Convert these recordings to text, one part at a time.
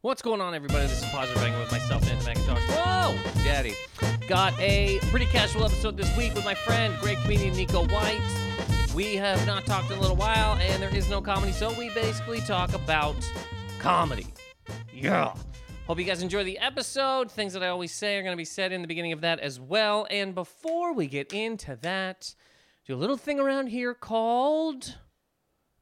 What's going on, everybody? This is Positive Banging with myself, Anthony McIntosh. Whoa, Daddy. Got a pretty casual episode this week with my friend, great comedian Nico White. We have not talked in a little while, and there is no comedy, so we basically talk about comedy. Yeah. Hope you guys enjoy the episode. Things that I always say are going to be said in the beginning of that as well. And before we get into that, do a little thing around here called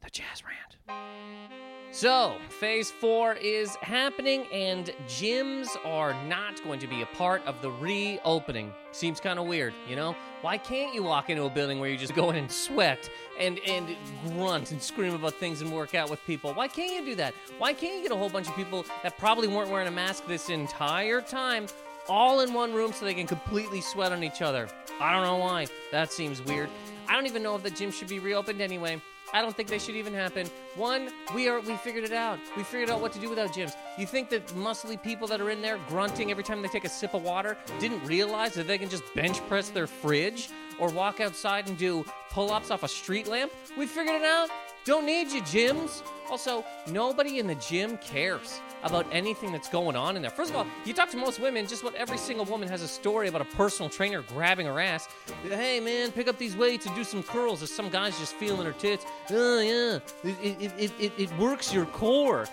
the Jazz Rant. So, phase four is happening, and gyms are not going to be a part of the reopening. Seems kind of weird, you know? Why can't you walk into a building where you just go in and sweat and, and grunt and scream about things and work out with people? Why can't you do that? Why can't you get a whole bunch of people that probably weren't wearing a mask this entire time all in one room so they can completely sweat on each other? I don't know why. That seems weird. I don't even know if the gym should be reopened anyway. I don't think they should even happen. One, we are we figured it out. We figured out what to do without gyms. You think that muscly people that are in there grunting every time they take a sip of water didn't realize that they can just bench press their fridge or walk outside and do pull-ups off a street lamp? We figured it out. Don't need you, gyms. Also, nobody in the gym cares about anything that's going on in there. First of all, you talk to most women, just about every single woman has a story about a personal trainer grabbing her ass. Hey, man, pick up these weights and do some curls. Or some guy's just feeling her tits. Oh, yeah, it, it, it, it, it works your core.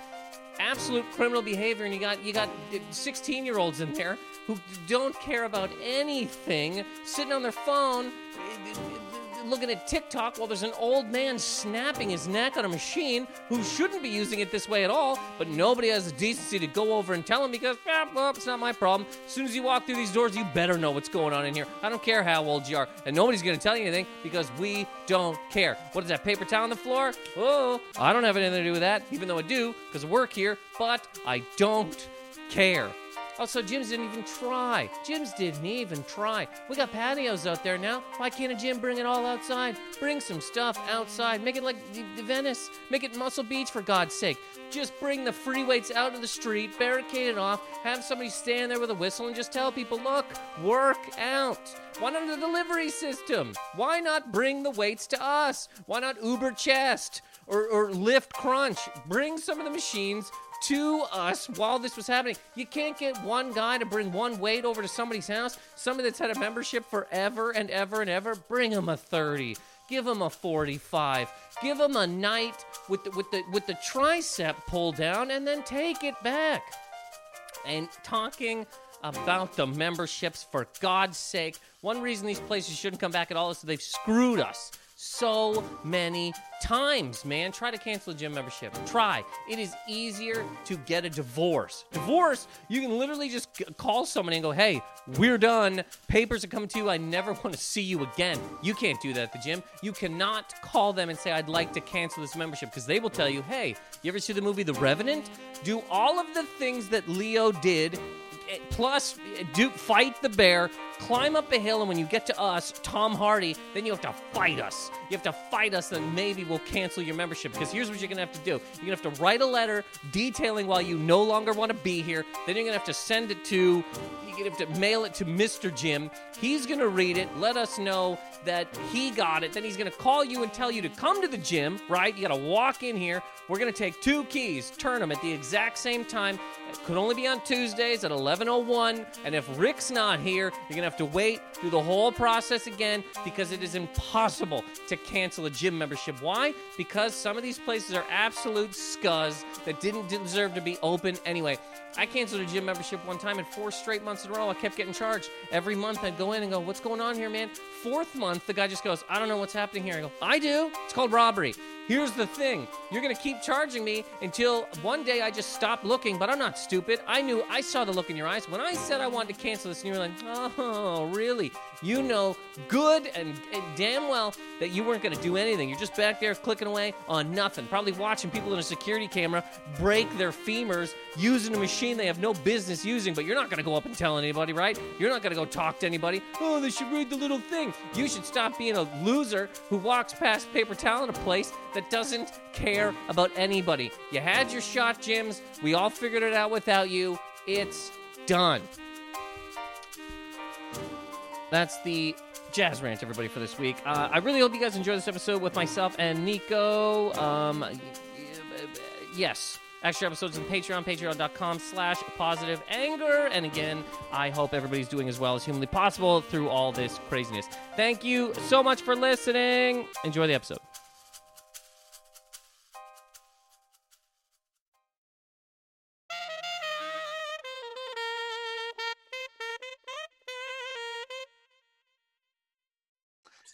Absolute criminal behavior, and you got you got 16 year olds in there who don't care about anything, sitting on their phone looking at TikTok while there's an old man snapping his neck on a machine who shouldn't be using it this way at all, but nobody has the decency to go over and tell him because, eh, well, it's not my problem. As soon as you walk through these doors, you better know what's going on in here. I don't care how old you are, and nobody's going to tell you anything because we don't care. What is that, paper towel on the floor? Oh, I don't have anything to do with that, even though I do because I work here, but I don't care. Also, gyms didn't even try. Gyms didn't even try. We got patios out there now. Why can't a gym bring it all outside? Bring some stuff outside. Make it like Venice. Make it Muscle Beach, for God's sake. Just bring the free weights out of the street, barricade it off, have somebody stand there with a whistle and just tell people, look, work out. Why not a delivery system? Why not bring the weights to us? Why not Uber Chest or, or Lift Crunch? Bring some of the machines to us while this was happening. You can't get one guy to bring one weight over to somebody's house, somebody that's had a membership forever and ever and ever. Bring him a 30. Give him a 45. Give him a night with the, with the with the tricep pull down and then take it back. And talking about the memberships for God's sake, one reason these places shouldn't come back at all is they've screwed us so many times, man. Try to cancel a gym membership. Try. It is easier to get a divorce. Divorce, you can literally just call somebody and go, hey, we're done. Papers are coming to you. I never want to see you again. You can't do that at the gym. You cannot call them and say, I'd like to cancel this membership because they will tell you, hey, you ever see the movie The Revenant? Do all of the things that Leo did Eh, plus eh, do fight the bear, climb up a hill, and when you get to us, Tom Hardy, then you have to fight us. You have to fight us, and maybe we'll cancel your membership. Because here's what you're gonna have to do: you're gonna have to write a letter detailing why you no longer want to be here. Then you're gonna have to send it to you have to mail it to Mr. Jim. He's to read it, let us know that he got it. Then he's going to call you and tell you to come to the gym, right? You got to walk in here. We're going to take two keys, turn them at the exact same time. It could only be on Tuesdays at 11:01, and if Rick's not here, you're going to have to wait through the whole process again because it is impossible to cancel a gym membership. Why? Because some of these places are absolute scuzz that didn't deserve to be open anyway. I canceled a gym membership one time, and four straight months in a row, I kept getting charged. Every month, I'd go in and go, "What's going on here, man?" Fourth month, the guy just goes, "I don't know what's happening here." I go, "I do. It's called robbery." Here's the thing you're going to keep charging me until one day I just stop looking, but I'm not stupid. I knew, I saw the look in your eyes. When I said I wanted to cancel this, and you were like, oh, really? You know good and, and damn well that you weren't going to do anything. You're just back there clicking away on nothing, probably watching people in a security camera break their femurs using a machine they have no business using, but you're not going to go up and tell anybody, right? You're not going to go talk to anybody. Oh, they should read the little thing. You should stop being a loser who walks past paper towel in a place that doesn't care about anybody. You had your shot, Jims. We all figured it out without you. It's done. That's the jazz rant, everybody, for this week. Uh, I really hope you guys enjoy this episode with myself and Nico. Um, yes, extra episodes on Patreon, patreon.com slash positive anger. And again, I hope everybody's doing as well as humanly possible through all this craziness. Thank you so much for listening. Enjoy the episode.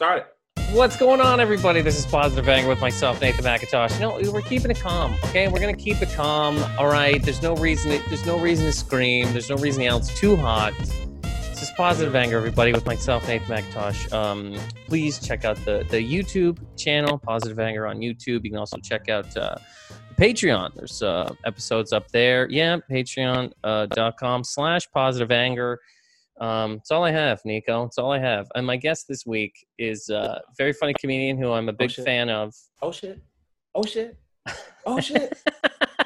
Start it. What's going on, everybody? This is Positive Anger with myself, Nathan McIntosh. You know, we're keeping it calm, okay? We're gonna keep it calm. All right. There's no reason. To, there's no reason to scream. There's no reason to yell. It's too hot. This is Positive Anger, everybody, with myself, Nathan McIntosh. Um, please check out the the YouTube channel, Positive Anger on YouTube. You can also check out uh, Patreon. There's uh, episodes up there. Yeah, Patreon.com uh, slash Positive Anger. Um, it's all I have, Nico. It's all I have. And my guest this week is a very funny comedian who I'm a big shit. fan of. Oh shit. Oh shit. Oh shit.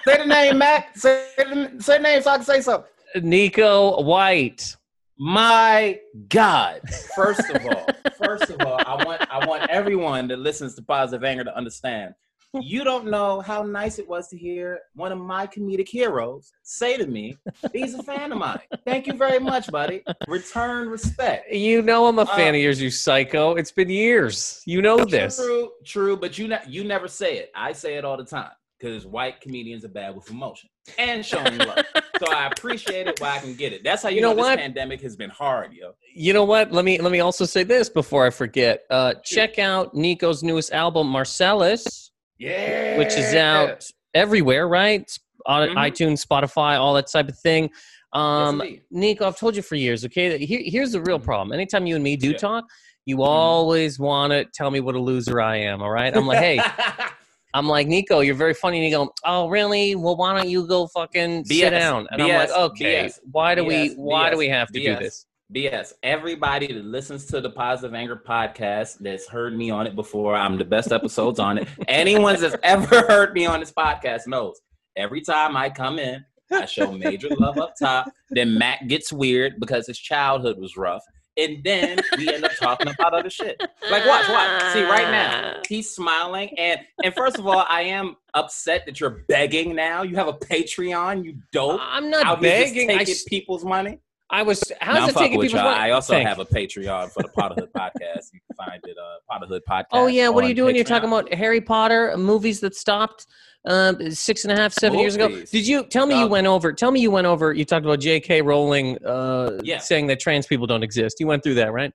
say the name, Mac. Say the, say the name so I can say something. Nico White. My God. First of all, first of all, I want I want everyone that listens to Positive Anger to understand. You don't know how nice it was to hear one of my comedic heroes say to me, he's a fan of mine. Thank you very much, buddy. Return respect. You know I'm a fan Uh, of yours, you psycho. It's been years. You know this. True, true, but you ne- you never say it. I say it all the time because white comedians are bad with emotion and showing love. so I appreciate it while I can get it. That's how you, You know, know this what? pandemic has been hard, yo. You know what? Let me let me also say this before I forget. Uh, check out Nico's newest album, Marcellus, Yeah, which is out everywhere, right? On Mhm. iTunes, Spotify, all that type of thing. Um, Yes. Nico, I've told you for years, okay? that Here, here's the real Mhm. problem. Anytime you and me do Yeah. talk, you Mhm. always want to tell me what a loser I am, all right? I'm like, hey, I'm like, Nico, you're very funny. And you go, oh, really? Well, why don't you go fucking sit down? And I'm like, okay, BS, why do we BS, why do we have to do this? BS. Everybody that listens to the Positive Anger podcast that's heard me on it before, I'm the best episodes on it. Anyone that's ever heard me on this podcast knows every time I come in, I show major love up top. Then Matt gets weird because his childhood was rough. And then we end up talking about other shit. Like, watch, watch. See, right now, he's smiling. And and first of all, I am upset that you're begging now. You have a Patreon, you dope. I'm not Out here just begging. I, taking people's money. I was. How's I'm it fucking taking with y'all. I also Thank have a Patreon for the Potterhood podcast. You can find it, uh, Potterhood podcast. Oh yeah, what are you on doing? You're talking about Harry Potter movies that stopped um, six and a half, seven years ago. Did you tell me you Um, went over? Tell me you went over. You talked about J.K. Rowling uh, Yeah. saying that trans people don't exist. You went through that, right?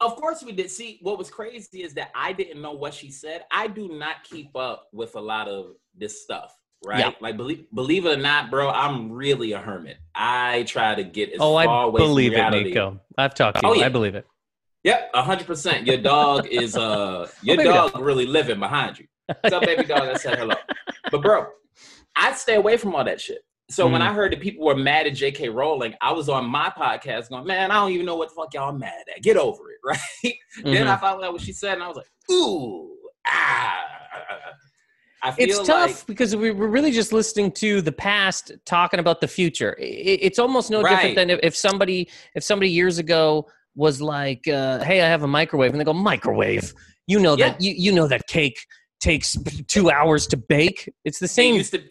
Of course we did. See, what was crazy is that I didn't know what she said. I do not keep up with a lot of this stuff, right? Yeah. Like believe believe it or not, bro, I'm really a hermit. I try to get as oh, far I away from believe it. Nico. I've talked to you. Oh, yeah. I believe it. Yep, hundred percent. Your dog is uh your Oh, dog really living behind you. What's up, baby dog? I said hello. But bro, I stay away from all that shit. So when Mm. I heard that people were mad at J.K. Rowling, I was on my podcast going, man, I don't even know what the fuck y'all mad at. Get over it, right? Then Mhm. I found out what she said, and I was like, ooh, ah. It's tough like because we we're really just listening to the past, talking about the future. It's almost no different than if, somebody if somebody years ago was like, uh, "Hey, I have a microwave," and they go, "Microwave." You know that you you know that cake takes two hours to bake. It's the it same. used to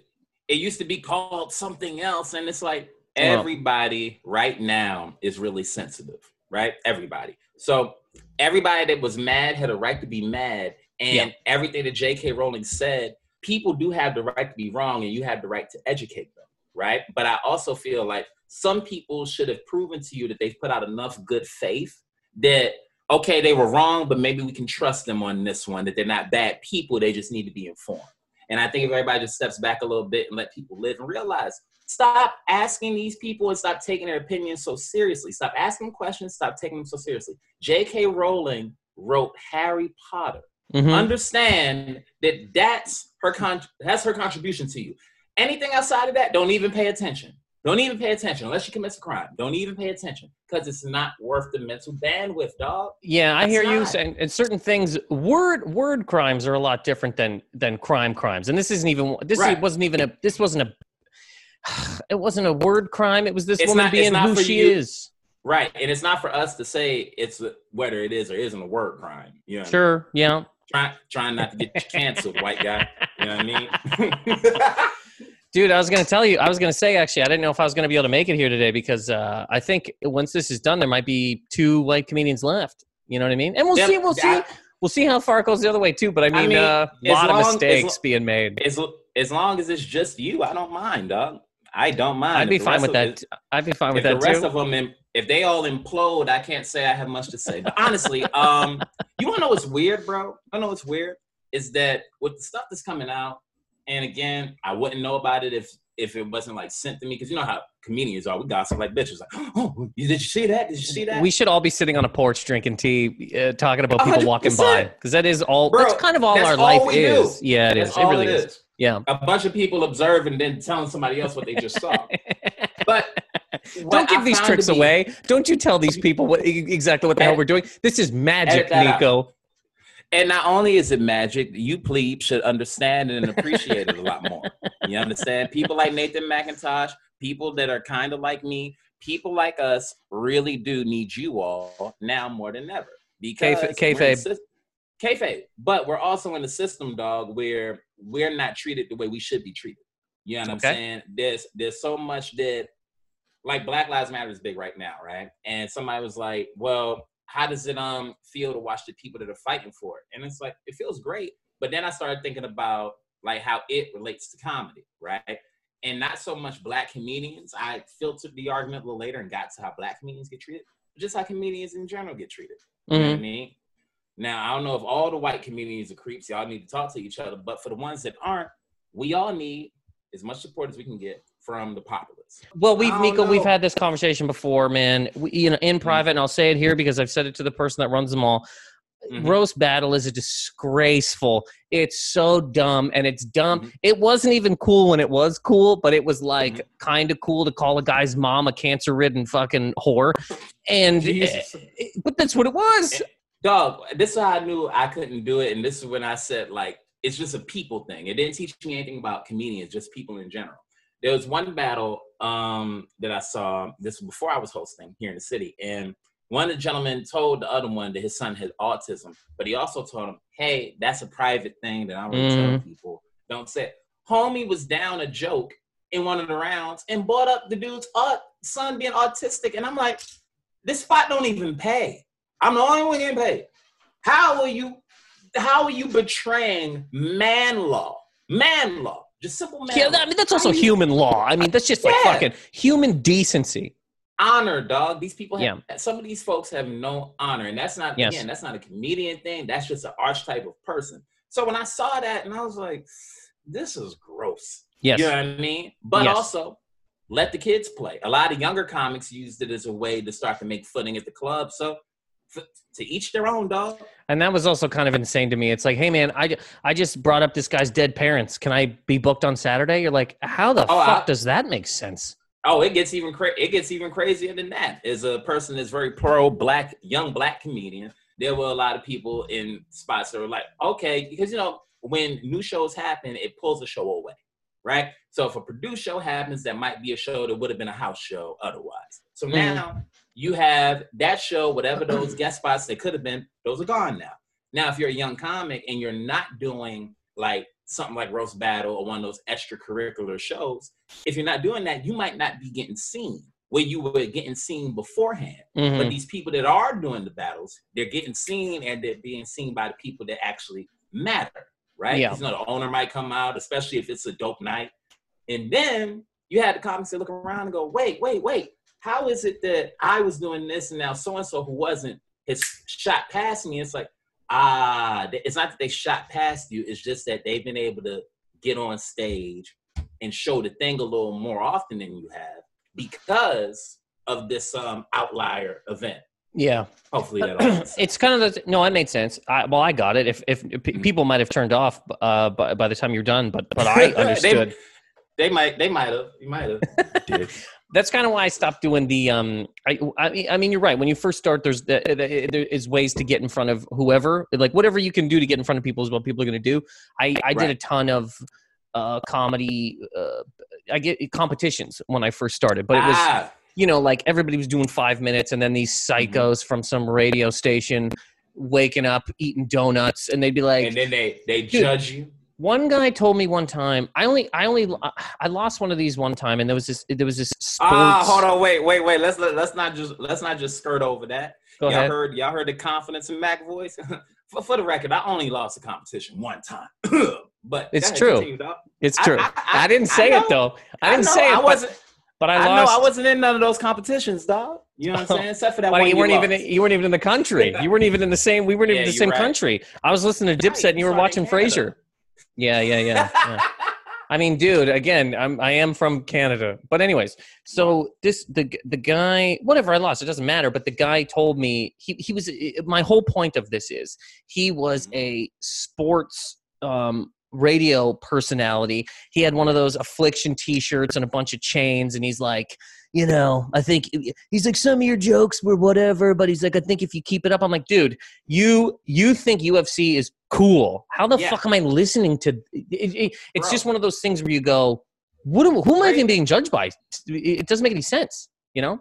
it used to be called something else, and it's like everybody right now is really sensitive, right? Everybody. So everybody that was mad had a right to be mad, and Yeah. everything that J.K. Rowling said, people do have the right to be wrong, and you have the right to educate them, right? But I also feel like some people should have proven to you that they've put out enough good faith that okay, they were wrong, but maybe we can trust them on this one, that they're not bad people, they just need to be informed. And I think if everybody just steps back a little bit and let people live and realize, stop asking these people and stop taking their opinions so seriously. Stop asking questions, stop taking them so seriously. J.K. Rowling wrote Harry Potter. Mhm. Understand that that's her con- that's her contribution to you. Anything outside of that, don't even pay attention. Don't even pay attention unless she commits a crime. Don't even pay attention because it's not worth the mental bandwidth, dog. Yeah, I It's hear you. not. saying And certain things, word word crimes are a lot different than than crime crimes. And this isn't even this Right. wasn't even a this wasn't a it wasn't a word crime. It was this It's woman not- being who she you. is. Right, and it's not for us to say it's whether it is or isn't a word crime. You know, Sure. Yeah. Trying trying not to get canceled, white guy. You know what I mean? Dude, I was gonna tell you. I was gonna say actually, I didn't know if I was gonna be able to make it here today because uh, I think once this is done, there might be two white comedians left. You know what I mean? And we'll Yep, see. We'll see. We'll see how far it goes the other way too. But I mean, mean, uh, a lot of long- as mistakes lo- being made. As as long as it's just you, I don't mind, dog. I don't mind. I'd be fine with that. it- I'd be fine with that. if the rest too. of them, if they all implode, I can't say I have much to say. But honestly, um, you want to know what's weird, bro? I know what's weird is that with the stuff that's coming out, and again, I wouldn't know about it if if it wasn't like sent to me because you know how comedians are. We gossip like bitches. Like, oh, did you see that? Did you see that? We should all be sitting on a porch drinking tea, uh, talking about people walking 100%. by, because that is all. Bro, that's kind of all our life we do. is. Yeah, it That's is. It really it is. is. Yeah. A bunch of people observe and then telling somebody else what they just saw. But Don't give I these tricks be- away. Don't you tell these people what exactly what the hell we're doing. This is magic, edit that out. Nico. And not only is it magic, you plebe should understand and appreciate it a lot more. You understand? People like Nathan McIntosh, people that are kind of like me, people like us really do need you all now more than ever. Because Kayfa- we're in the kayfabe. Kayfabe. But we're also in the system, dog, where we're not treated the way we should be treated. You know what Okay. I'm saying? There's there's so much that like Black Lives Matter is big right now, right? And somebody was like, "Well, how does it um feel to watch the people that are fighting for it?" And it's like it feels great, but then I started thinking about like how it relates to comedy, right? And not so much black comedians. I filtered the argument a little later and got to how black comedians get treated, just how comedians in general get treated. You know what I Mhm. mean? Now I don't know if all the white communities are creeps. Y'all need to talk to each other, but for the ones that aren't, we all need as much support as we can get from the populace. Well, we've I don't we've had this conversation before, man. We, you know, in private, and I'll say it here because I've said it to the person that runs them all. Mhm. Roast battle is a disgraceful. It's so dumb, and it's dumb. Mhm. It wasn't even cool when it was cool, but it was like Mm-hmm. kind of cool to call a guy's mom a cancer-ridden fucking whore, and eh, but that's what it was. Dog, this is how I knew I couldn't do it. And this is when I said, like, it's just a people thing. It didn't teach me anything about comedians, just people in general. There was one battle um, that I saw, this was before I was hosting here in the city. And one of the gentlemen told the other one that his son had autism, but he also told him, hey, that's a private thing that I don't really tell people. Don't say it. Homie was down a joke in one of the rounds and brought up the dude's son being autistic. And I'm like, this spot don't even pay. I'm the only one getting paid. How are you? How are you betraying man law? Man law, just simple man. Yeah, law. I mean that's also you- human law. I mean that's just like fucking human decency. honor, dog. These people have some of these folks have no honor, and that's not Yes. again, that's not a comedian thing. That's just an archetype of person. So when I saw that, and I was like, this is gross. Yes. You know what I mean? But Yes. also, let the kids play. A lot of younger comics used it as a way to start to make footing at the club. So to each their own, dog. And that was also kind of insane to me. It's like, hey man, I, I just brought up this guy's dead parents. Can I be booked on Saturday? You're like, how the Oh, I- fuck does that make sense? Oh, it gets even cra- it gets even crazier than that. As a person that's very pro black, young black comedian, there were a lot of people in spots that were like, okay, because you know when new shows happen, it pulls a show away, right? So if a produced show happens, that might be a show that would have been a house show otherwise. So Mhm. now you have that show, whatever those guest spots they could have been, those are gone now. Now, if you're a young comic and you're not doing like something like roast battle or one of those extracurricular shows, if you're not doing that, you might not be getting seen where you were getting seen beforehand. Mhm. But these people that are doing the battles, they're getting seen and they're being seen by the people that actually matter, right? Yeah. You know, the owner might come out, especially if it's a dope night. And then you had the comics that look around and go, wait, wait, wait. How is it that I was doing this and now so and so who wasn't has shot past me? It's like, ah, it's not that they shot past you, it's just that they've been able to get on stage and show the thing a little more often than you have because of this um outlier event. Yeah. Hopefully that all. It's kind of the, no, that made sense. I, well, I got it. If, if, Mhm. people might have turned off uh, by, by the time you're done, but, but I They- understood. They might they might have. You might have. That's kind of why I stopped doing the. Um, I, I mean, I mean, you're right. When you first start, there's the, the, there is ways to get in front of whoever. Like whatever you can do to get in front of people is what people are going to do. I, I did a ton of uh, comedy. Uh, I get competitions when I first started, but it was ah, you know like everybody was doing five minutes, and then these Mm-hmm. psychos from some radio station waking up eating donuts, and they'd be like, and then they they judge you. One guy told me one time. I only, I only, I lost one of these one time, and there was this, there was this. Ah, hold on, wait, wait, wait. Let's let, let's not just let's not just skirt over that. Go y'all ahead. heard y'all heard the confidence in Mac voice. for, for the record, I only lost a competition one time, but It's true. continue. It's true. I- I, I- didn't I say know. it though. I didn't know, say it. I but- wasn't. but, I I, lost. know I wasn't in none of those competitions, dog. You know what I'm saying? Except for that But one you weren't even lost. you weren't even in the country. You weren't even in the same. We weren't even Yeah, in the same right. country. I was listening to Dipset, and you were watching Canada. Frasier. Yeah, yeah, yeah. yeah. I mean, dude, again, I'm I am from Canada. But anyways, so this the the guy, whatever I lost, it doesn't matter. But the guy told me he he was. My whole point of this is he was Mhm. a sports um, radio personality. He had one of those affliction T-shirts and a bunch of chains, and he's like, you know, I think he's like some of your jokes were whatever, but he's like, I think if you keep it up, I'm like, dude, you you think UFC is cool? How the Yeah. fuck am I listening to? It, it- it's Bro. just one of those things where you go, what? Am, who am I even being judged by? It doesn't make any sense, you know?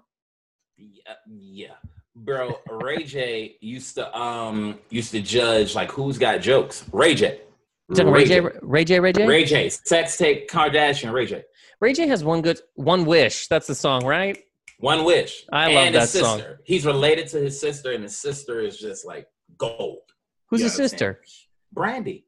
Yeah, yeah. Bro, Ray J used to um used to judge like who's got jokes. Ray J. Ray J, Ray J, Ray J, Ray J. Sex tape Kardashian, Ray J. Ray J has one good, one wish. That's the song, right? One wish. I love and his that song. sister. He's related to his sister, and his sister is just like gold. Who's You his know what I'm saying? sister? Brandy.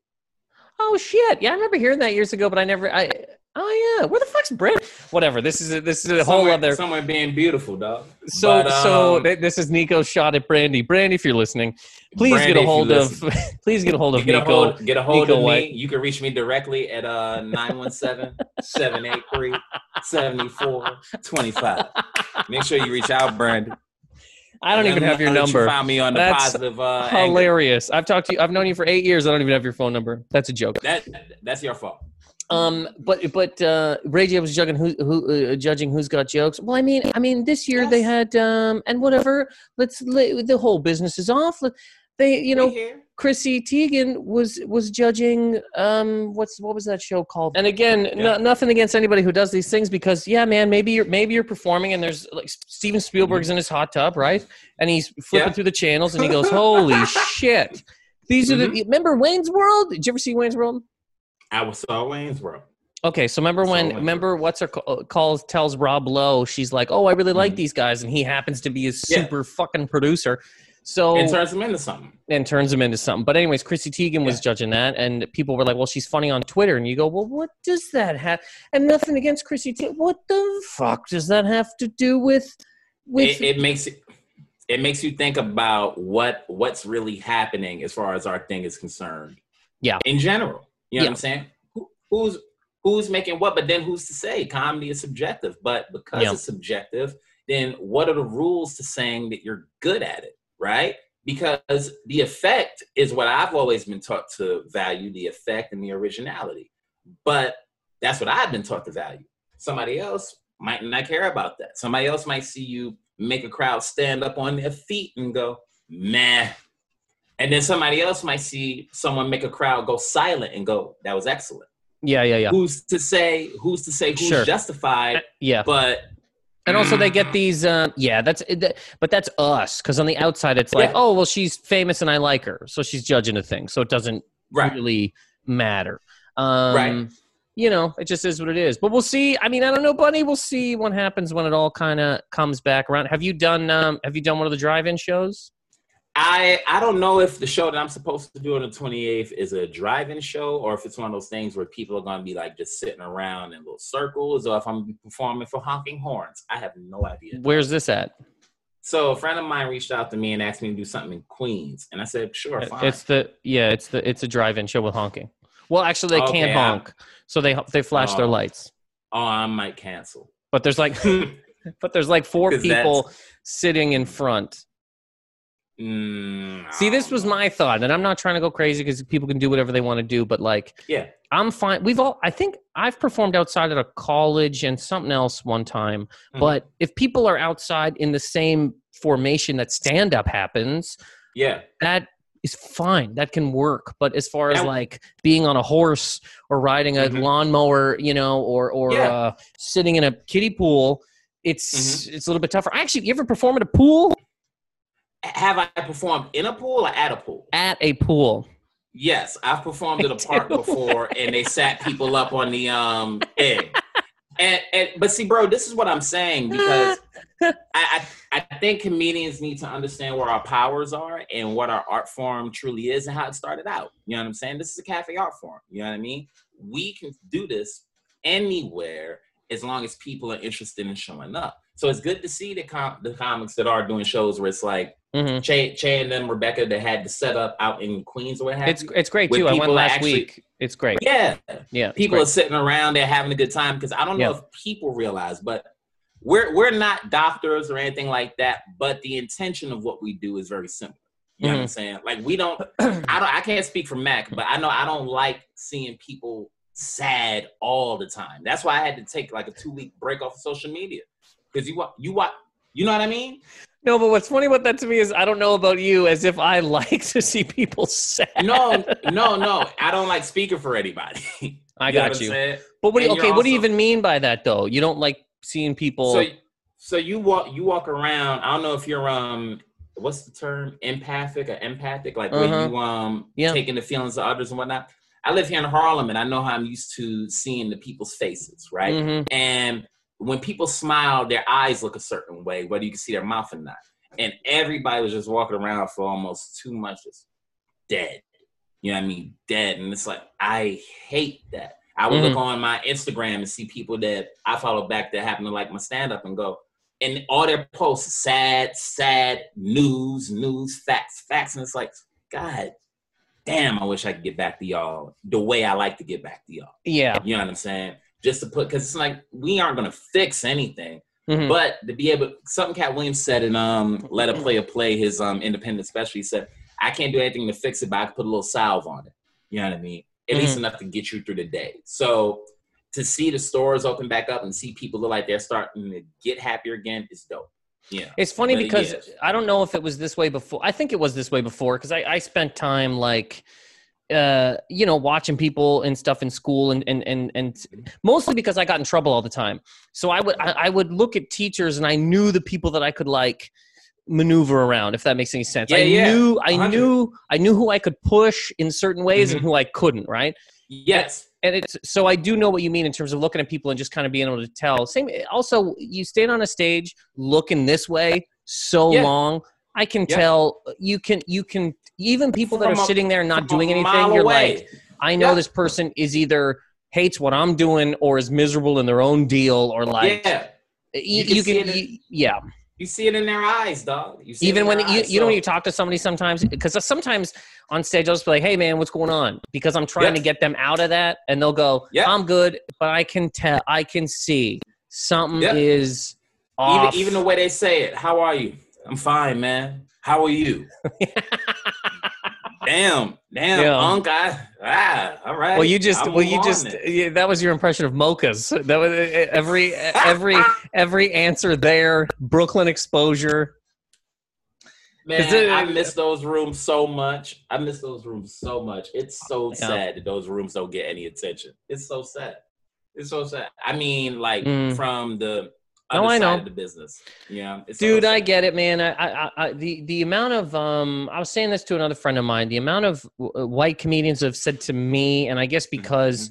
Oh shit! Yeah, I remember hearing that years ago, but I never. I oh yeah, where the fuck's Brent? Whatever. This is a, this is a whole somewhere, other. somewhere being beautiful, dog. So But, so um, th- this is Nico's shot at Brandy. Brandy, if you're listening, please Brandy, get a hold of please get a hold of get a hold, get a hold Nico of White. me. You can reach me directly at uh 917-783-7425. Make sure you reach out, Brandon. I don't even have your number. You found me on the That's positive uh, angle. Hilarious. I've talked to you. I've known you for eight years. I don't even have your phone number. That's a joke. That that's your fault. Um, but but uh, Ray J was judging who who uh, judging who's got jokes. Well, I mean, I mean, this year they had um, and whatever. Let's the whole business is off. They, you know, We here. Chrissy Teigen was was judging um what's what was that show called? And again, Yeah. no, nothing against anybody who does these things because yeah, man, maybe you're maybe you're performing and there's like Steven Spielberg's in his hot tub, right? And he's flipping Mm-hmm. Yeah. through the channels and he goes, "Holy shit!" These are the Mm-hmm. remember Wayne's World? Did you ever see Wayne's World? I was saw Wayne's Okay, so remember when Wayne's remember what's her ca- calls tells Rob Lowe she's like, "Oh, I really like Mhm. these guys," and he happens to be a Yeah. super fucking producer. So It turns him into something. and turns him into something. But anyways, Chrissy Teigen was judging that, and people were like, "Well, she's funny on Twitter," and you go, "Well, what does that have?" And nothing against Chrissy Teigen. What the fuck does that have to do with with? It, it makes it it makes you think about what what's really happening as far as our thing is concerned. Yeah. In general. You know Yeah. what I'm saying? Who, who's who's making what, but then who's to say? Comedy is subjective. But because Yeah. it's subjective, then what are the rules to saying that you're good at it? Right? Because the effect is what I've always been taught to value, the effect and the originality. But that's what I've been taught to value. Somebody else might not care about that. Somebody else might see you make a crowd stand up on their feet and go, meh. And then somebody else might see someone make a crowd go silent and go, that was excellent. yeah, yeah, yeah, Who's to say, who's to say who's Sure. justified, yeah. but And also, they get these. Uh, yeah, that's. That, but that's us because on the outside, it's like, Yeah. oh, well, she's famous and I like her, so she's judging a thing, so it doesn't right. really matter. Um, Right. You know, it just is what it is. But we'll see. I mean, I don't know, Bunny. We'll see what happens when it all kind of comes back around. Have you done? Um, have you done one of the drive-in shows? I I don't know if the show that I'm supposed to do on the 28th is a drive-in show or if it's one of those things where people are going to be like just sitting around in little circles or if I'm performing for honking horns. I have no idea. Where's this at? So a friend of mine reached out to me and asked me to do something in Queens, and I said, "Sure, fine." It's the yeah. It's the it's a drive-in show with honking. Well, actually, they can't Okay, I'm- honk, so they they flash their Oh. lights. oh, I might cancel. But there's like but there's like four people sitting in front. Mm, See, this was my thought, and I'm not trying to go crazy because people can do whatever they want to do. But like, yeah. I'm fine. We've all, I think I've performed outside at a college and something else one time. Mhm. But if people are outside in the same formation that stand up happens, Yeah, that is fine. That can work. But as far as Yeah. like being on a horse or riding a Mhm. lawnmower, you know, or or Yeah. uh, sitting in a kiddie pool, it's it's a little bit tougher. Actually, you ever perform at a pool? Have I performed in a pool or at a pool? At a pool. Yes, I've performed at a park before, and they sat people up on the um egg. And, and but see, bro, this is what I'm saying because I, I I think comedians need to understand where our powers are and what our art form truly is and how it started out. You know what I'm saying? This is a cafe art form. You know what I mean? We can do this anywhere as long as people are interested in showing up. So it's good to see the com- the comics that are doing shows where it's like Mhm. Che, che and then Rebecca, that had the setup out in Queens or what have It's you. it's great too. I went last actually- week. It's great. Yeah, Yeah, people are sitting around there having a good time because I don't know Yeah. if people realize, but we're we're not doctors or anything like that. But the intention of what we do is very simple. You know what I'm saying? Like we don't. I don't. I can't speak for Mac, but I know I don't like seeing people sad all the time. That's why I had to take like a two week break off of social media because you wa- you what you know what I mean? No, but what's funny about that to me is I don't know about you, as if I like to see people sad. No, no, no. I don't like speaking for anybody. I got you. But what? Do you, okay, you're what do you even mean by that, though? You don't like seeing people. So, so you walk you walk around. I don't know if you're um, what's the term? Empathic or empathic? Like when Uh-huh. you um Yeah. taking the feelings of others and whatnot. I live here in Harlem, and I know how I'm used to seeing the people's faces, right? Mhm. And when people smile, their eyes look a certain way, whether you can see their mouth or not. And everybody was just walking around for almost two months, just dead. You know what I mean? Dead. And it's like, I hate that. I would look mm. on my Instagram and see people that I follow back that happen to like my stand up and go, and all their posts, sad, sad, news, news, facts, facts. And it's like, God damn, I wish I could get back to y'all the way I like to get back to y'all. yeah. You know what I'm saying? Just to put, because it's like we aren't gonna fix anything, Mhm. but to be able, something Katt Williams said in um Let a Player Play, his um independent special, he said, I can't do anything to fix it, but I can put a little salve on it. You know what I mean? At least enough to get you through the day. So to see the stores open back up and see people look like they're starting to get happier again is dope. Yeah. It's funny But because. I don't know if it was this way before. I think it was this way before because I, I spent time like, uh, you know, watching people and stuff in school and and and and mostly because I got in trouble all the time. So I would I, I would look at teachers and I knew the people that I could like maneuver around if that makes any sense. I Yeah, yeah. knew I 100. knew I knew who I could push in certain ways and Mhm. who I couldn't. Right. Yes. and it's so I do know what you mean in terms of looking at people and just kind of being able to tell. Same, also you stand on a stage looking this way so Yeah. long. I can Yeah. tell you can you can even people that From are a- sitting there and not doing anything. You're away. like, I know Yeah. this person is either hates what I'm doing or is miserable in their own deal or like yeah. you, You can you see can it in- you- yeah You see it in their eyes, dog. Even when their you, eyes. you know when you talk to somebody sometimes because sometimes on stage I'll just be like hey man what's going on because I'm trying Yep. to get them out of that and they'll go Yep. I'm good but I can tell I can see something Yep. is even even the way they say it. How are you? I'm fine, man. How are you? damn, damn, Yeah. Unc. I, ah, all right. well you just well you just then. yeah, that was your impression of mochas that was uh, every every every answer there Brooklyn exposure man. it- I miss those rooms so much. I miss those rooms so much. It's so Yeah. sad that those rooms don't get any attention. It's so sad. It's so sad. I mean, like Mm. from the No, I know. the business. Yeah, it's Dude, I get it, man. I, I, I, the the amount of um, I was saying this to another friend of mine. The amount of uh, white comedians have said to me, and I guess Mm-hmm. because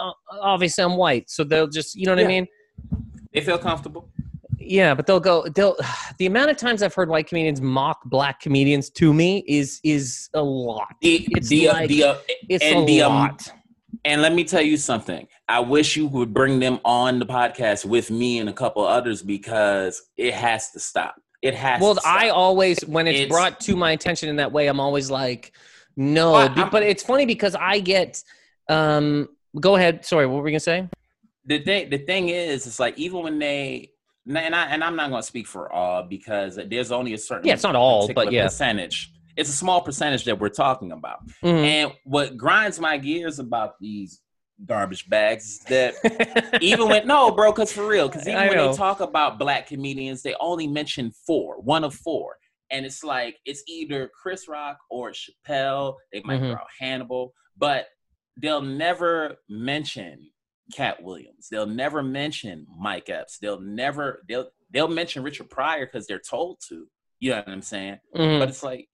uh, obviously I'm white, so they'll just, you know what I mean? They feel comfortable. Yeah, but they'll go. They'll. The amount of times I've heard white comedians mock black comedians to me is is a lot. The, It's the, like- the, uh, It's And a the, um, lot. And let me tell you something. I wish you would bring them on the podcast with me and a couple others because it has to stop. It has Well, to stop. I always, when it's, It's- brought to my attention in that way, I'm always like, no. But it's funny because I get. Um, go ahead. Sorry, what were we gonna say? the thing the thing is, it's like even when they and I and I'm not going to speak for all because there's only a certain Yeah, it's not all, but yeah. percentage. It's a small percentage that we're talking about. Mhm. And what grinds my gears about these garbage bags is that even when no, bro, because for real, because even when they talk about black comedians, they only mention four, one of four, and it's like it's either Chris Rock or Chappelle. They might Mhm. throw out Hannibal, but they'll never mention Katt Williams. They'll never mention Mike Epps. They'll never they'll they'll mention Richard Pryor because they're told to. You know what I'm saying? Mhm. But it's like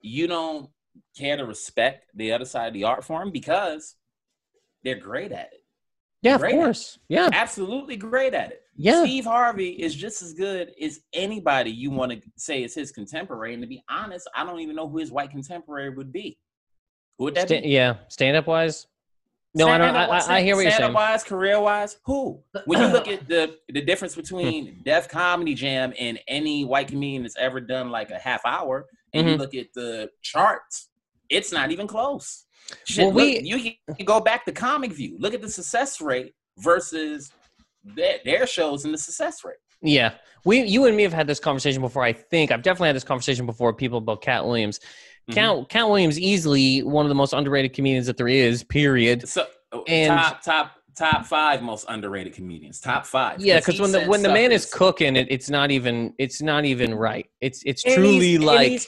you don't care to respect the other side of the art form because they're great at it. Yeah, of course. Yeah. Absolutely great at it. Yeah. Steve Harvey is just as good as anybody you want to say is his contemporary. And to be honest, I don't even know who his white contemporary would be. Who would that Sta- be? yeah. Stand up wise. No, I don't. I, I, I hear what you're saying. stand-up wise, career wise, who? When you look at the the difference between Def Comedy Jam and any white comedian that's ever done like a half hour, and you Mhm. look at the charts, it's not even close. Shit, Well, we- look, you can you go back to Comic View. Look at the success rate versus their, their shows and the success rate. Yeah, we, you and me have had this conversation before. I think I've definitely had this conversation before. People about Katt Williams. Mhm. Katt, Katt Williams, easily one of the most underrated comedians that there is. Period. So uh, And- top top top five most underrated comedians. Top five. Yeah, because when the when the man is cooking, it, it's not even it's not even right. It's it's and truly like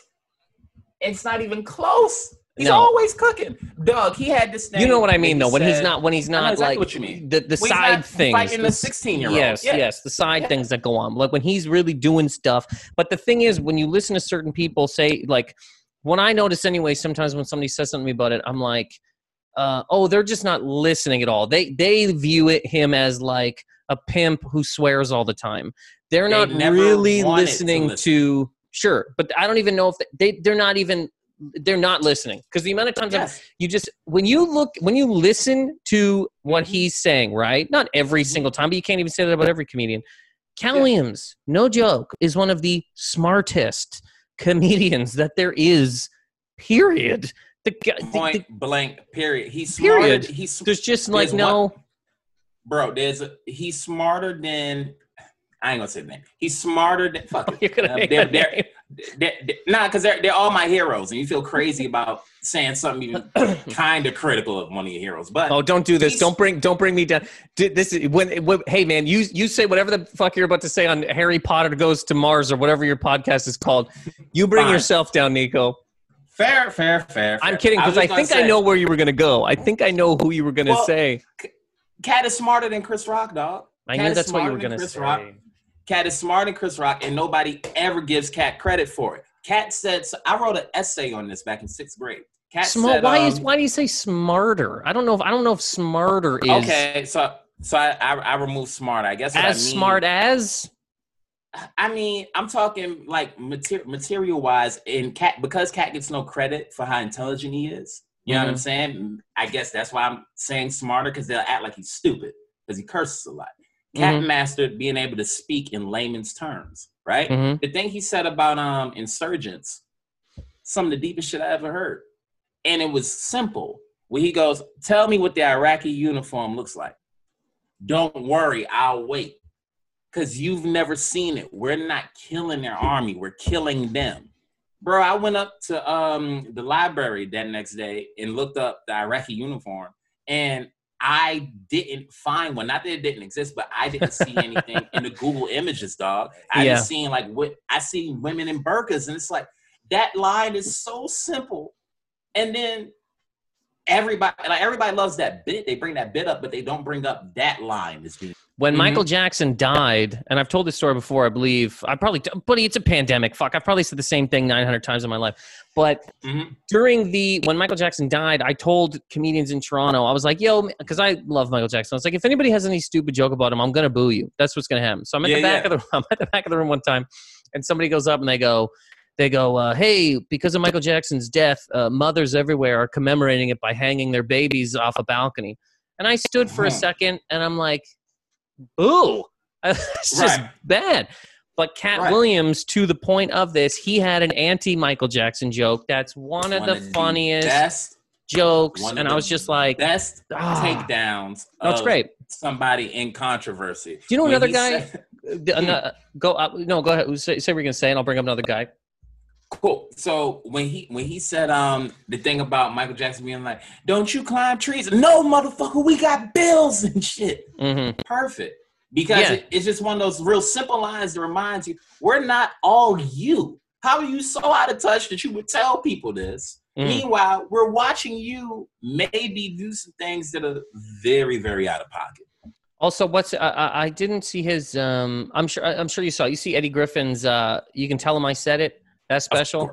it's not even close. He's No. always cooking. Doug, he had this thing. you know what I mean though. When he's not when he's not exactly like what you mean. the the When side things. fighting the 16-year-old. Yes, Yeah. yes, the side Yeah. things that go on. Like when he's really doing stuff. But the thing is, when you listen to certain people say like when I notice anyway, sometimes when somebody says something to me about it, I'm like, uh, oh, they're just not listening at all. They they view it him as like a pimp who swears all the time. They're They not really wanted to listening listen. to sure, but I don't even know if they, they they're not even they're not listening because the amount of times Yes. you just when you look when you listen to what Mhm. he's saying right not every Mhm. single time but you can't even say that about every comedian cal Yeah. williams no joke is one of the smartest comedians that there is period the, guy- the- Point the- blank. Period. He's Period. smarter. He's there's just like There's no bro. There's a, he's smarter than. I ain't gonna say the name. He's smarter than fuck it. you're gonna Uh, make they're- they're- They're, they're, nah, because they're, they're all my heroes, and you feel crazy about saying something even kind of critical of one of your heroes. But Oh, don't do this! Don't bring, don't bring me down. This is when, when. Hey, man, you you say whatever the fuck you're about to say on Harry Potter goes to Mars or whatever your podcast is called. You bring Fine. yourself down, Nico. fair, fair, fair. I'm kidding because I, gonna think I know where you were gonna go. I think I know who you were gonna Well, say. Katt is smarter than Chris Rock, dog. I Katt knew that's what you were gonna Chris say. Rock. Katt is smarter than Chris Rock, and nobody ever gives Katt credit for it. Katt said, so I wrote an essay on this back in sixth grade. Katt Smart. said, why um, is why do you say smarter? I don't know if I don't know if smarter is okay? So, so I, I, I removed smart. I guess as I mean, smart as. I mean, I'm talking like mater- material wise, and Katt because Katt gets no credit for how intelligent he is. You know what I'm Mhm. saying? I guess that's why I'm saying smarter because they'll act like he's stupid because he curses a lot. Katt Mhm. mastered being able to speak in layman's terms, right? Mhm. The thing he said about um insurgents, some of the deepest shit I ever heard, and it was simple. Where he goes, "Tell me what the Iraqi uniform looks like. Don't worry, I'll wait." because you've never seen it. We're not killing their army, we're killing them. Bro, I went up to um, the library that next day and looked up the Iraqi uniform, and I didn't find one. Not that it didn't exist, but I didn't see anything in the Google images, dog. I Yeah. just seen like what I see women in burqas, and it's like that line is so simple. And then everybody, like everybody loves that bit. They bring that bit up, but they don't bring up that line as being When Mhm. Michael Jackson died, and I've told this story before, I believe. I probably, buddy, it's a pandemic. Fuck, I've probably said the same thing 900 times in my life. But Mhm. during the when Michael Jackson died, I told comedians in Toronto, I was like, "Yo," because I love Michael Jackson. I was like, "If anybody has any stupid joke about him, I'm gonna boo you. That's what's gonna happen." So I'm at the Yeah, back of the I'm at the back of the room one time, and somebody goes up and they go, they go, uh, "Hey, because of Michael Jackson's death, uh, mothers everywhere are commemorating it by hanging their babies off a balcony." And I stood for a Uh-huh. second, and I'm like, "Boo!" it's just Right. bad. But Katt Right. Williams, to the point of this, he had an anti Michael Jackson joke. That's one of the funniest best, jokes. And I was just like, best ah. takedowns. no, great. Somebody in controversy. Do you know When another guy? said- The- go, uh, no, go ahead. Say, say what you're going to say, and I'll bring up another guy. Cool. So when he when he said um the thing about Michael Jackson being like, "Don't you climb trees?" No, motherfucker, we got bills and shit. hmm Perfect. Because Yeah. it- it's just one of those real simple lines that reminds you we're not all you. How are you so out of touch that you would tell people this? Mhm. Meanwhile, we're watching you maybe do some things that are very, very out of pocket. Also, what's I, I, I didn't see his. Um, I'm sure. I'm sure you saw. You see Eddie Griffin's. Uh, you can tell him I said it. That special.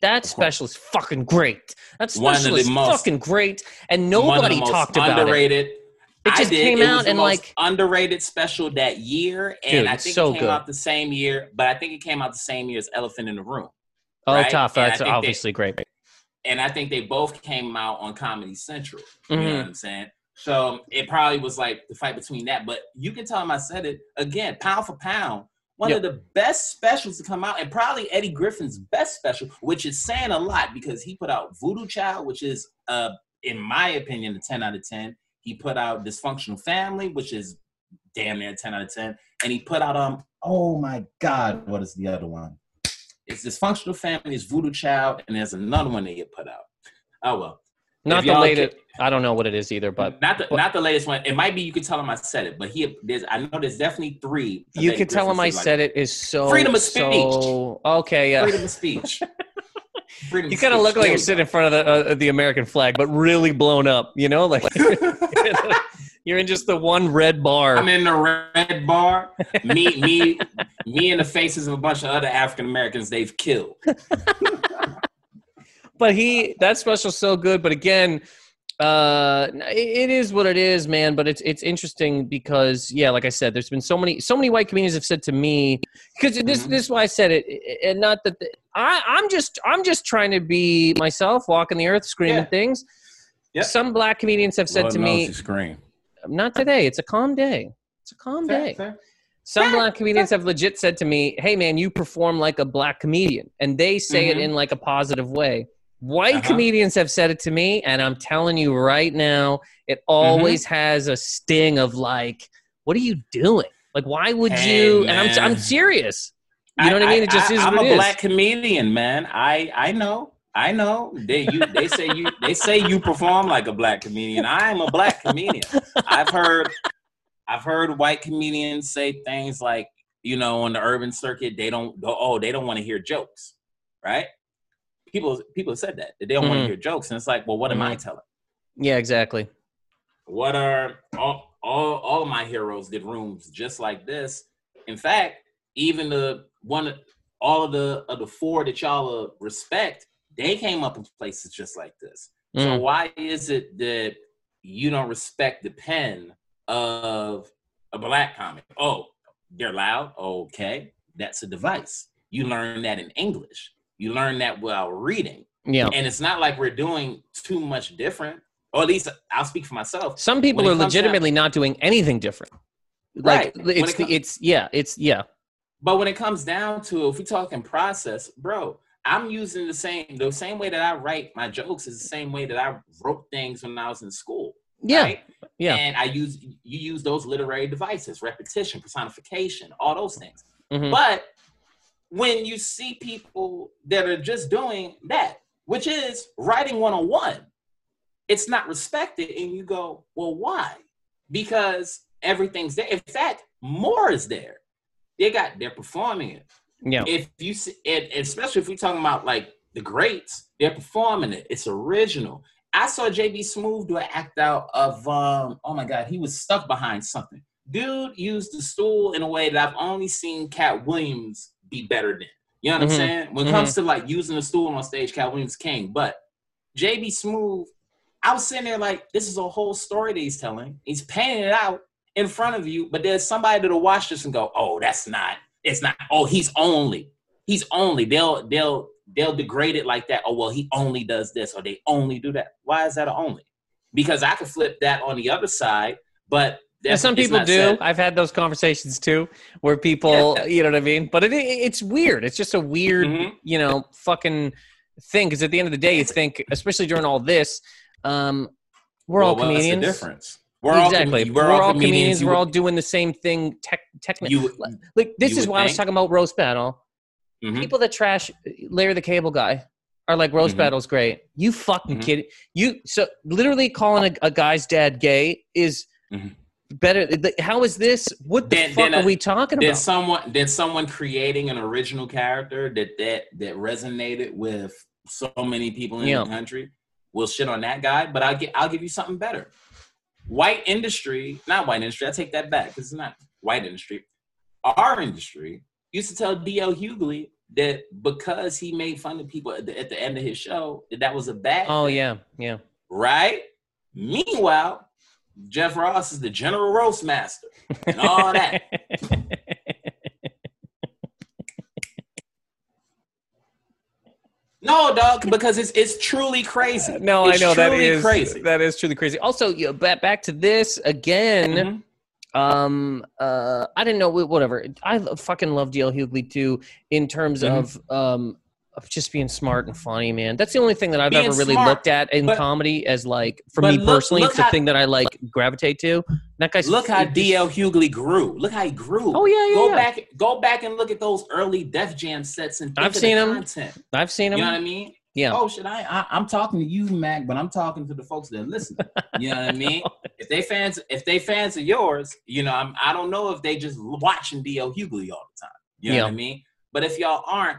That special is fucking great. That special is fucking great, and nobody talked about it. underrated. It I just came It was out the and most like underrated special that year, and Dude, I think so it came good. out the same year. But I think it came out the same year as Elephant in the Room, oh, right? tough. That's think they- obviously great. and I think they both came out on Comedy Central. You know Mhm. what I'm saying? So it probably was like the fight between that. But you can tell him I said it again, pound for pound. One Yep. of the best specials to come out, and probably Eddie Griffin's best special, which is saying a lot because he put out Voodoo Child, which is, uh, in my opinion, a 10 out of 10. He put out Dysfunctional Family, which is damn near 10 out of 10. And he put out, um, oh my God, what is the other one? It's Dysfunctional Family, it's Voodoo Child, and there's another one that he put out. Oh, well. Not the y'all latest. I don't know what it is either, but not the but- not the latest one. It might be you could tell him I said it, but he there's I know there's definitely three. you Eddie can tell him I like, said it is so Freedom of speech. so- okay, yeah. Freedom of speech. Freedom You kind of look like you're sitting in front of the uh, the American flag, but really blown up. You know, like you're in just the one red bar. I'm in the red bar. Me, me, me, in the faces of a bunch of other African Americans they've killed. But he that special's so good. But again, uh, it, it is what it is, man. But it's it's interesting because yeah, like I said, there's been so many so many white comedians have said to me because this Mhm. this is why I said it, and not that the, I I'm just I'm just trying to be myself, walking the earth, screaming Yeah. things. Yep. Some black comedians have said to me, scream. not today. It's a calm day. It's a calm day. Some black comedians have legit said to me, "Hey, man, you perform like a black comedian," and they say it Mhm. in like a positive way. White Uh-huh. comedians have said it to me, and I'm telling you right now, it Mm-hmm. always has a sting of like, "What are you doing? Like, why would Hey, you?" And I'm I'm serious. You know what I mean? It just is I'm a it is. black comedian, man. I I know. I know. They you they say you they say you perform like a black comedian. I am a black comedian. I've heard I've heard white comedians say things like, you know, on the urban circuit, they don't go oh, they don't want to hear jokes. Right? People people have said that. That they don't want Mhm. to hear jokes. And it's like, well, what am I telling? Yeah, exactly. What are all, all all of my heroes did rooms just like this? In fact, even the one all of the of the four that y'all respect, they came up in places just like this. So Mm. why is it that you don't respect the pen of a black comic? Oh, they're loud. Okay, that's a device. You learn that in English. You learn that while reading, Yeah. and it's not like we're doing too much different. Or at least I'll speak for myself. Some people are comes legitimately not doing anything different. Like Right. It's it the, it's yeah, it's yeah. But when it comes down to if we're talking process, bro, I'm using the same the same way that I write my jokes is the same way that I wrote things when I was in school. Yeah. right? yeah. And I use you use those literary devices, repetition, personification, all those things. Mhm. But when you see people that are just doing that, which is writing 101, it's not respected. And you go, well, why? Because everything's there. In fact, more is there. They got, they're performing it. Yeah. If you see, and especially if we're talking about like the greats, they're performing it. It's original. I saw JB Smoove do an act out of, um, oh my God, he was stuck behind something. Dude used the stool in a way that I've only seen Katt Williams be better than. You know what Mhm. I'm saying? When it comes to like using the stool on stage, Katt Williams king. But JB Smoove, I was sitting there like, this is a whole story that he's telling. He's painting it out in front of you, but there's somebody that'll watch this and go, oh, that's not, it's not, oh, he's only, he's only. They'll they'll they'll degrade it like that. Oh, well, he only does this, or they only do that. Why is that a only? Because I could flip that on the other side, but Yeah, some people do. said. I've had those conversations too, where people, Yeah. you know what I mean. But it, it's weird. It's just a weird, Mhm. you know, fucking thing. Because at the end of the day, you think, especially during all this, um, we're Well, all the comedians. difference? We're all com- exactly. we're, all comedians. You We're all doing the same thing. Tech, technically, like this is why I was talking about roast battle. mhm. People that trash Larry the Cable Guy are like roast Mhm. battle's great. You fucking Mhm. kid. You so literally calling a, a guy's dad gay is Mhm. Better. How is this? What the Then- fuck then, are uh, we talking Did about? someone did someone creating an original character that that that resonated with so many people in Yeah. the country? We'll shit on that guy, but I'll get I'll give you something better. White industry, not white industry. I take that back because it's not white industry. Our industry used to tell D.L. Hughley that because he made fun of people at the, at the end of his show, that that was a bad. Oh thing, yeah, yeah. right. Meanwhile, Jeff Ross is the general roast master and all that. No, dog, because it's it's truly crazy. no, It's I know that is crazy. that is truly crazy. Also, you know, back back to this again. Mhm. Um, uh, I didn't know whatever. I fucking love DL Hughley too. In terms Mhm. of um, of just being smart and funny, man. That's the only thing that I've Being ever really smart, looked at in but- comedy as like for me look- personally, look it's the thing that I like gravitate to. That guy's Look how DL Hughley grew. Look how he grew. Oh yeah, yeah. go yeah. back, go back and look at those early Def Jam sets and I've seen the 'em. content. I've seen them. You know what I mean? Yeah. Oh shit! I, I I'm talking to you, Mac, but I'm talking to the folks that listen. You know what I mean? if they fans, if they fans of yours, you know, I'm, I don't know if they just watching DL Hughley all the time. You know Yeah. what I mean? But if y'all aren't,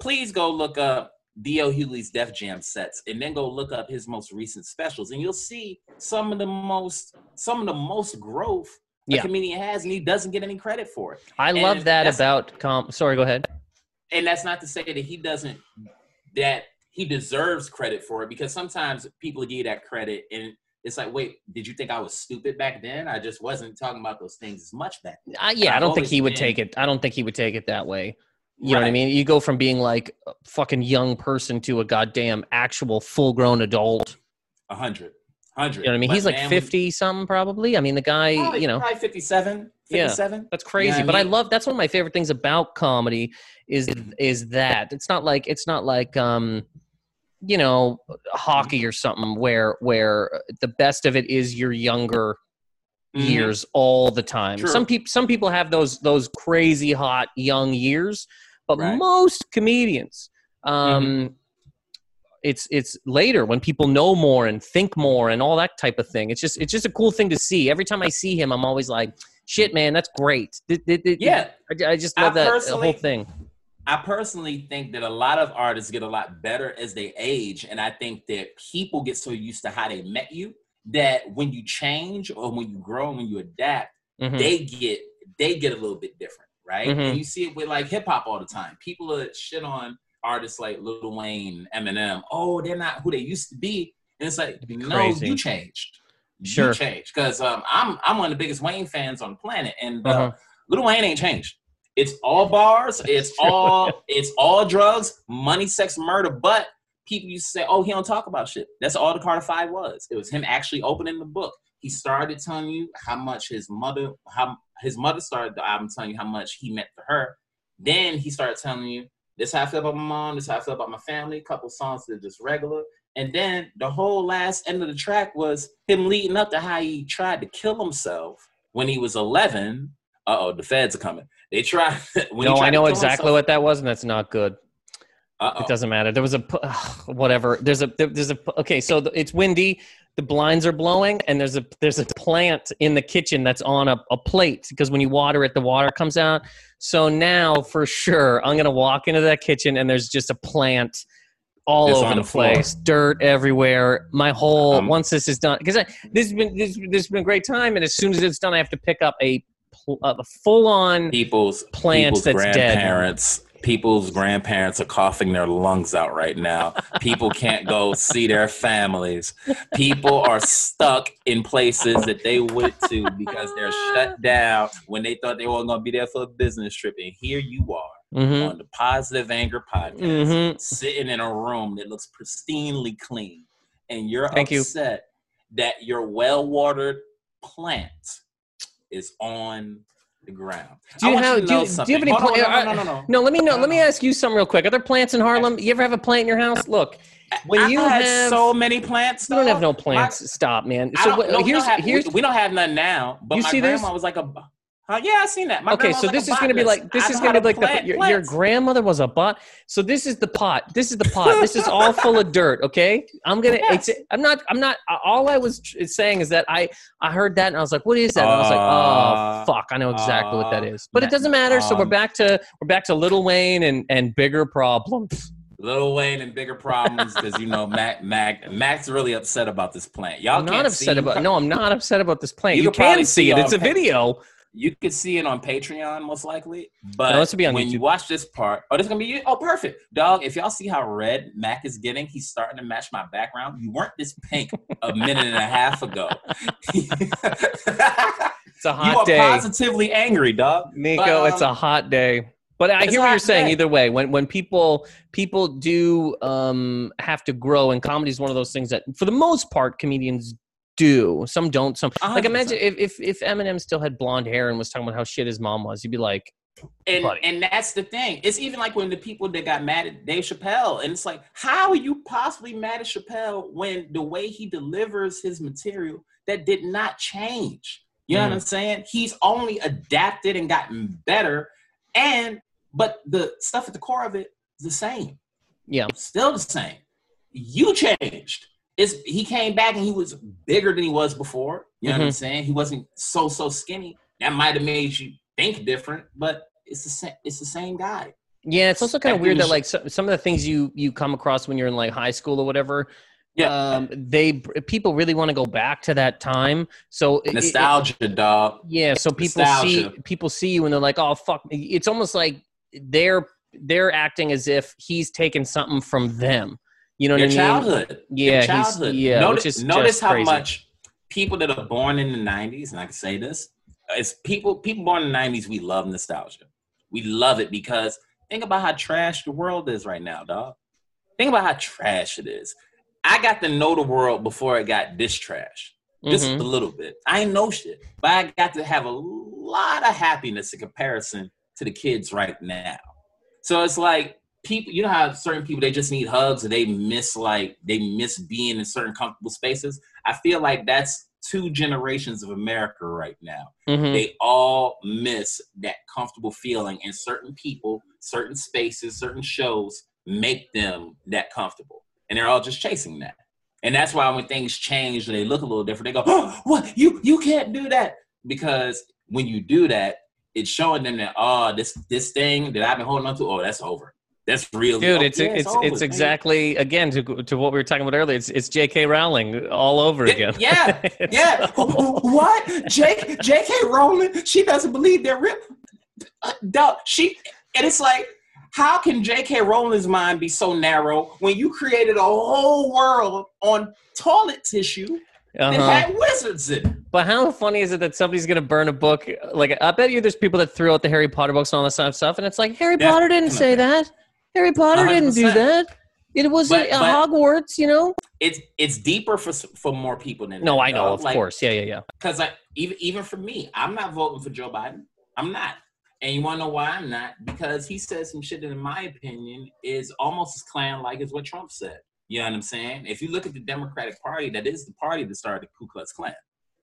please go look up DL Hughley's Def Jam sets, and then go look up his most recent specials, and you'll see some of the most some of the most growth a Yeah. comedian has, and he doesn't get any credit for it. I And love that about com. Sorry, go ahead. and that's not to say that he doesn't that he deserves credit for it because sometimes people give you that credit and it's like wait did you think i was stupid back then i just wasn't talking about those things as much back then I, yeah, I I've don't think he would been- take it. I don't think he would take it that way. You know what I mean? You go from being like a fucking young person to a goddamn actual full grown adult. a hundred hundred You know what I mean? But He's like man, 50 something probably. I mean, the guy, probably, you know, probably 57 Yeah. 57 that's crazy. I but I mean? love that's one of my favorite things about comedy is is that it's not like it's not like um you know hockey or something where where the best of it is your younger Mhm. years all the time. True. Some people some people have those those crazy hot young years, but Right. most comedians um it's it's later when people know more and think more and all that type of thing. It's just it's just a cool thing to see. Every time I see him, I'm always like, "Shit, man, that's great." Yeah I, I just I love that the whole thing. I personally think that a lot of artists get a lot better as they age, and I think that people get so used to how they met you that when you change or when you grow and when you adapt, Mhm. they get they get a little bit different, right? Mhm. And you see it with like hip hop all the time. People are shit on artists like Lil Wayne, Eminem. Oh, they're not who they used to be, and it's like, no, crazy. you changed. Sure. You changed because um, I'm I'm one of the biggest Wayne fans on the planet, and uh, Uh-huh. Lil Wayne ain't changed. It's all bars. It's all it's all drugs, money, sex, murder. But people used to say, "Oh, he don't talk about shit." That's all the Carter Five was. It was him actually opening the book. He started telling you how much his mother, how his mother started the album telling you how much he meant to her. Then he started telling you, "This is how I feel about my mom. This is how I feel about my family." A couple songs that are just regular. And then the whole last end of the track was him leading up to how he tried to kill himself when he was 11. Uh oh, the feds are coming. They tried. when he No, tried I know exactly himself- what that was, and that's not good. Uh-oh. It doesn't matter. There was a ugh, whatever. There's a there's a okay. So the, it's windy. The blinds are blowing, and there's a there's a plant in the kitchen that's on a, a plate because when you water it, the water comes out. So now for sure, I'm gonna walk into that kitchen, and there's just a plant all It's over the, the place, dirt everywhere. My whole Um, once this is done, because this has been this, this has been a great time, and as soon as it's done, I have to pick up a a full on people's plant people's that's dead. People's grandparents are coughing their lungs out right now. People can't go see their families. People are stuck in places that they went to because they're shut down when they thought they were going to be there for a business trip. And here you are hmm on the positive anger podcast hmm sitting in a room that looks pristinely clean. And you're Thank you. upset that your well-watered plant is on the ground. Do you have- do you- do you have any on, no, no, no, no, no. No, let me know. Let me ask you some real quick. Are there plants in Harlem? You ever have a plant in your house? Look, when I've you have so many plants, you don't have no plants. Stop, man. I So what, no, we, here's don't have, here's we, we don't have none now. But You my see this? grandma was like a. Huh, yeah, I've seen that. My okay. So was this like is going to be like this I is going to be like plant the, your, your grandmother was a bot. So this is the pot. This is the pot. This is all full of dirt. Okay. I'm gonna. Yes. It's. I'm not. I'm not. All I was tr- saying is that I I heard that and I was like, what is that? And I was like, Uh, oh fuck, I know exactly what that uh. But it doesn't matter. So we're um, back to we're back to Little Wayne and and bigger problems. Little Wayne and bigger problems because you know Mac Mac Mac's really upset about this plant. Y'all I'm can't not see, upset you about. No, I'm not upset about this plant. You You, can see see it. It's a pa- video. You could see it on Patreon most likely, but No, this will be on when YouTube. you watch this part, oh, this gonna be you. Oh, perfect, dog. If y'all see how red Mac is getting, he's starting to match my background. You weren't this pink a minute and a half ago. you It's a hot are day. positively angry, dog. Neko, But, it's a um, hot day. But I hear what you're saying day. either way. When when people people do um, have to grow, and comedy is one of those things that, for the most part, comedians do. Some don't. Some like 100%. imagine if, if if Eminem still had blonde hair and was talking about how shit his mom was, you'd be like, And Buddy. and that's the thing. It's even like when the people that got mad at Dave Chappelle, and it's like, how are you possibly mad at Chappelle when the way he delivers his material that did not change? You know Mm. what I'm saying? He's only adapted and gotten better, and but the stuff at the core of it is the same, yeah, still the same. You changed. It's he came back and he was bigger than he was before. You know what I'm saying? He wasn't so so skinny. That might have made you think different, but it's the same. It's the same guy. yeah. It's also kind of weird that like some, some of the things you you come across when you're in like high school or whatever. Yeah. Um, they people really want to go back to that time. So it- it- Nostalgia, dog. Yeah, so people Nostalgia. see people see you and they're like, "Oh fuck!" me." It's almost like they're they're acting as if he's taken something from them. You know Your what I mean? childhood. Yeah, Your childhood. yeah, Notice, notice how crazy. much people that are born in the '90s, and I can say this, it's people people born in the '90s. We love nostalgia. We love it because think about how trash the world is right now, dog. Think about how trash it is. I got to know the world before it got this trash. Just Mhm. a little bit. I ain't know shit, but I got to have a lot of happiness in comparison to the kids right now. So it's like people, you know how certain people they just need hugs and they miss like they miss being in certain comfortable spaces. I feel like that's two generations of America right now. Mhm. They all miss that comfortable feeling, and certain people, certain spaces, certain shows make them that comfortable, and they're all just chasing that. And that's why when things change and they look a little different, they go, oh, "What? You you can't do that." Because when you do that, it's showing them that oh, this this thing that I've been holding on to, oh, that's over. That's real, Dude, it's yeah, it's over, it's exactly again to to what we were talking about earlier. It's it's J.K. Rowling all over Yeah, again. yeah, Yeah. so- what? J. J.K. Rowling, she doesn't believe they're real. Uh, she, and it's like, how can J.K. Rowling's mind be so narrow when you created a whole world on toilet tissue that Uh-huh. had wizards in it? But how funny is it that somebody's gonna burn a book? Like I bet you there's people that threw out the Harry Potter books and all this kind of stuff, and it's like Harry Yeah, Potter didn't say that. Harry Potter didn't do that. It was But- uh, but- Hogwarts, you know. It's it's deeper for for more people than No, that, I know, dog. of Like, course. Yeah, yeah, yeah. Because I even even for me, I'm not voting for Joe Biden. I'm not. And you want to know why I'm not? Because he said some shit that, in my opinion, is almost as Klan like as what Trump said. You know what I'm saying? If you look at the Democratic Party, that is the party that started the Ku Klux Klan.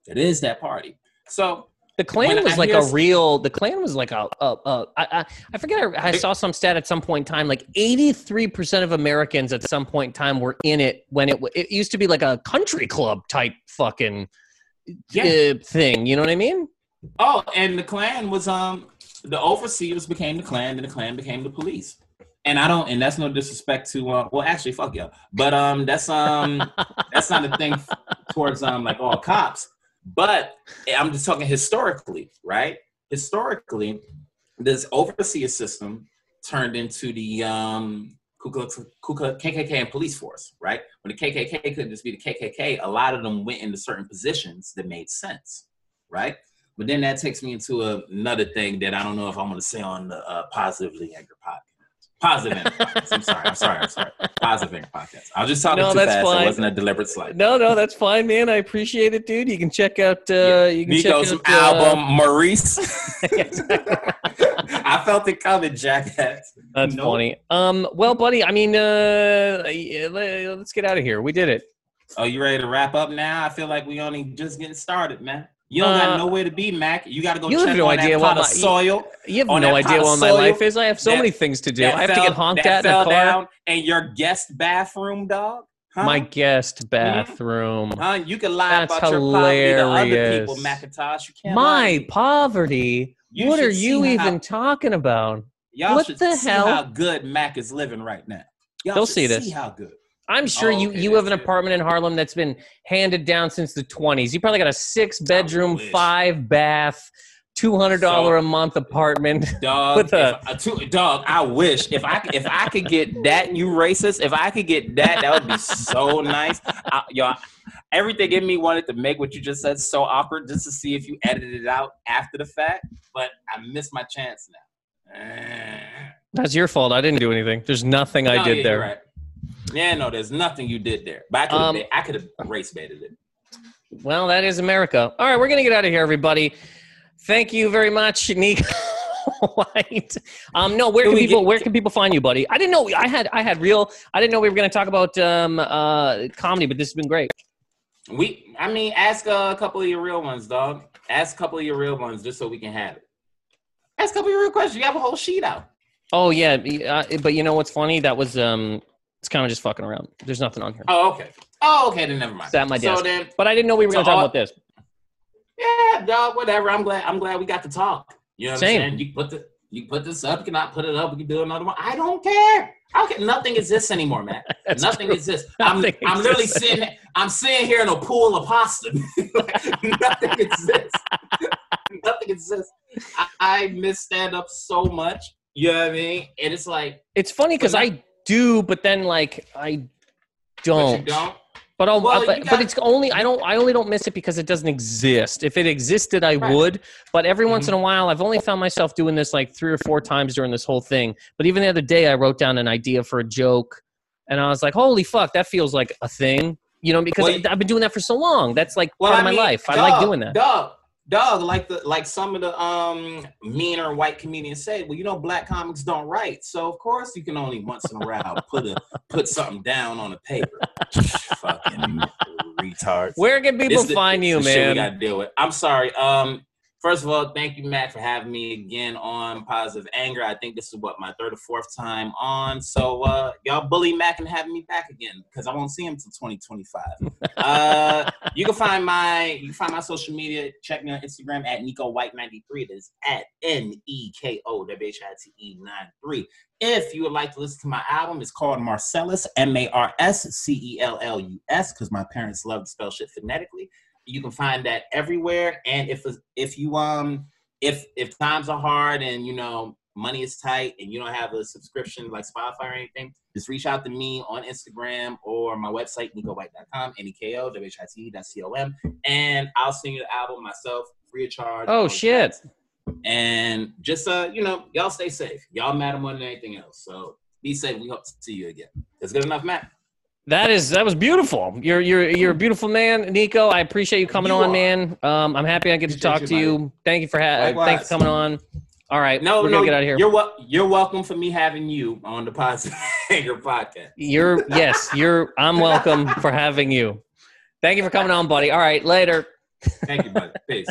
That is that party. So The Klan was I like a real. The Klan was like a. a, a I, I, I forget. I, I saw some stat at some point in time. Like eighty three percent of Americans at some point in time were in it when it it used to be like a country club type fucking Yeah. uh, thing. You know what I mean? Oh, and the Klan was um the overseers became the Klan, and the Klan became the police. And I don't, and that's no disrespect to uh, well, actually, fuck y'all. But um, that's um, that's not a thing towards um like all cops. But I'm just talking historically, right? Historically, this overseer system turned into the um Ku Klux, Ku Klux, KKK and police force, right? When the KKK couldn't just be the KKK, a lot of them went into certain positions that made sense, right? But then that takes me into a, another thing that I don't know if I'm going to say on the uh, Positively Angry podcast. Positive Anger podcast. I'm sorry. I'm sorry. I'm sorry. Positive podcast. I was just talking No, too that's fast. fine. It wasn't a deliberate slide. No, no, that's fine, man. I appreciate it, dude. You can check out. Uh, Yeah. You can Neko's check out, uh, album, Maurice. I felt it coming, jackass. That's Nope. funny. Um, well, buddy, I mean, uh, let- let's get out of here. We did it. Oh, you ready to wrap up now? I feel like we only just getting started, man. You don't Uh, got nowhere to be, Mac. You got to go you check have no on idea that what my- soil. You have no idea what my life is. I have so that- many things to do. I have to get honked at in a car. down in your guest bathroom, dog. Huh? My guest bathroom. Huh? You can lie That's about your poverty to other people, Macintosh. You can't. My poverty. You what are you see how- even talking about? Y'all what should the see hell? how good Mac is living right now. Y'all They'll should see this. See how good. I'm sure Oh, you, you have an apartment in Harlem that's been handed down since the 20s. You probably got a six bedroom, five bath, two hundred dollar a month apartment. Dog, a- if- two, dog. I wish if I could- if I could get that, you racist. If I could get that, that would be so nice. I, yo, everything in me wanted to make what you just said so awkward, just to see if you edited it out after the fact. But I missed my chance now. That's your fault. I didn't do anything. There's nothing I did yeah, there. right. Yeah, no, there's nothing you did there. But I could have, Um, race baited it. Well, that is America. All right, we're gonna get out of here, everybody. Thank you very much, Neko White. Um, no, where Can can people where can people find you, buddy? I didn't know I had I had real. I didn't know we were gonna talk about um uh comedy, but this has been great. We, I mean, ask a couple of your real ones, dog. Ask a couple of your real ones just so we can have it. Ask a couple of your real questions. You have a whole sheet out. Oh yeah, uh, but you know what's funny? That was um, it's kind of just fucking around. There's nothing on here. Oh, okay. Oh, okay. Then never mind. It's at my So then, But I didn't know we were So gonna talk all- about this. yeah, dog. Whatever. I'm glad. I'm glad we got to talk. You know what Same. I'm saying? You put the, you put this up. You cannot put it up. We can do another one. I don't care. Don't. Nothing exists anymore, man. Nothing true. exists. I'm, Nothing I'm literally sitting. I'm sitting here in a pool of pasta. Nothing exists. Nothing exists. I, I miss stand up so much. You know what I mean? And it's like, It's funny because I do, but then like I don't. you don't. But I'll, Well, but, you but it's only I don't I only don't miss it because it doesn't exist. If it existed, I Right. would. But every once Mhm. in a while, I've only found myself doing this like three or four times during this whole thing. But even the other day, I wrote down an idea for a joke, and I was like, "Holy fuck, that feels like a thing." You know, because Well, you- I've been doing that for so long. That's like Well, part I of mean, my life. I like doing that. Dog, dog, like the like some of the um meaner white comedians said. Well, you know, black comics don't write, so of course you can only once in a while put a put something down on a paper. Fucking retards. Where can people This the- find you, this the shit we man? gotta deal with. I'm sorry. Um, first of all, thank you, Matt, for having me again on Positive Anger. I think this is what my third or fourth time on. So uh, y'all bully Mac and have me back again because I won't see him until 2025. uh, you can find my you can find my social media. Check me on Instagram at Neko White 93. That is at N E K O W H I T E 93. If you would like to listen to my album, it's called Marscellus, M A R S C E L L U S, because my parents love to spell shit phonetically. You can find that everywhere. And if if you um if if times are hard and you know money is tight and you don't have a subscription like Spotify or anything, just reach out to me on Instagram or my website, nekowhite.com, N-E-K-O, W-H-I-T-E.com, and I'll send you the album myself free of charge. Oh, shit. And just uh, you know, y'all stay safe. Y'all matter more than anything else. So be safe. We hope to see you again. That's good enough, Matt. That is that was beautiful. You're you're you're a beautiful man, Neko. I appreciate you coming You on, are. man. Um, I'm happy I get to talk you, to you. Thank you for ha- thanks Likewise. for coming on. All right, No, we're no, gonna get out of here. You're wel- you're welcome for me having you on the Positive Anger podcast. You're yes, you're. I'm welcome for having you. Thank you for coming on, buddy. All right, later. Thank you, buddy. Peace.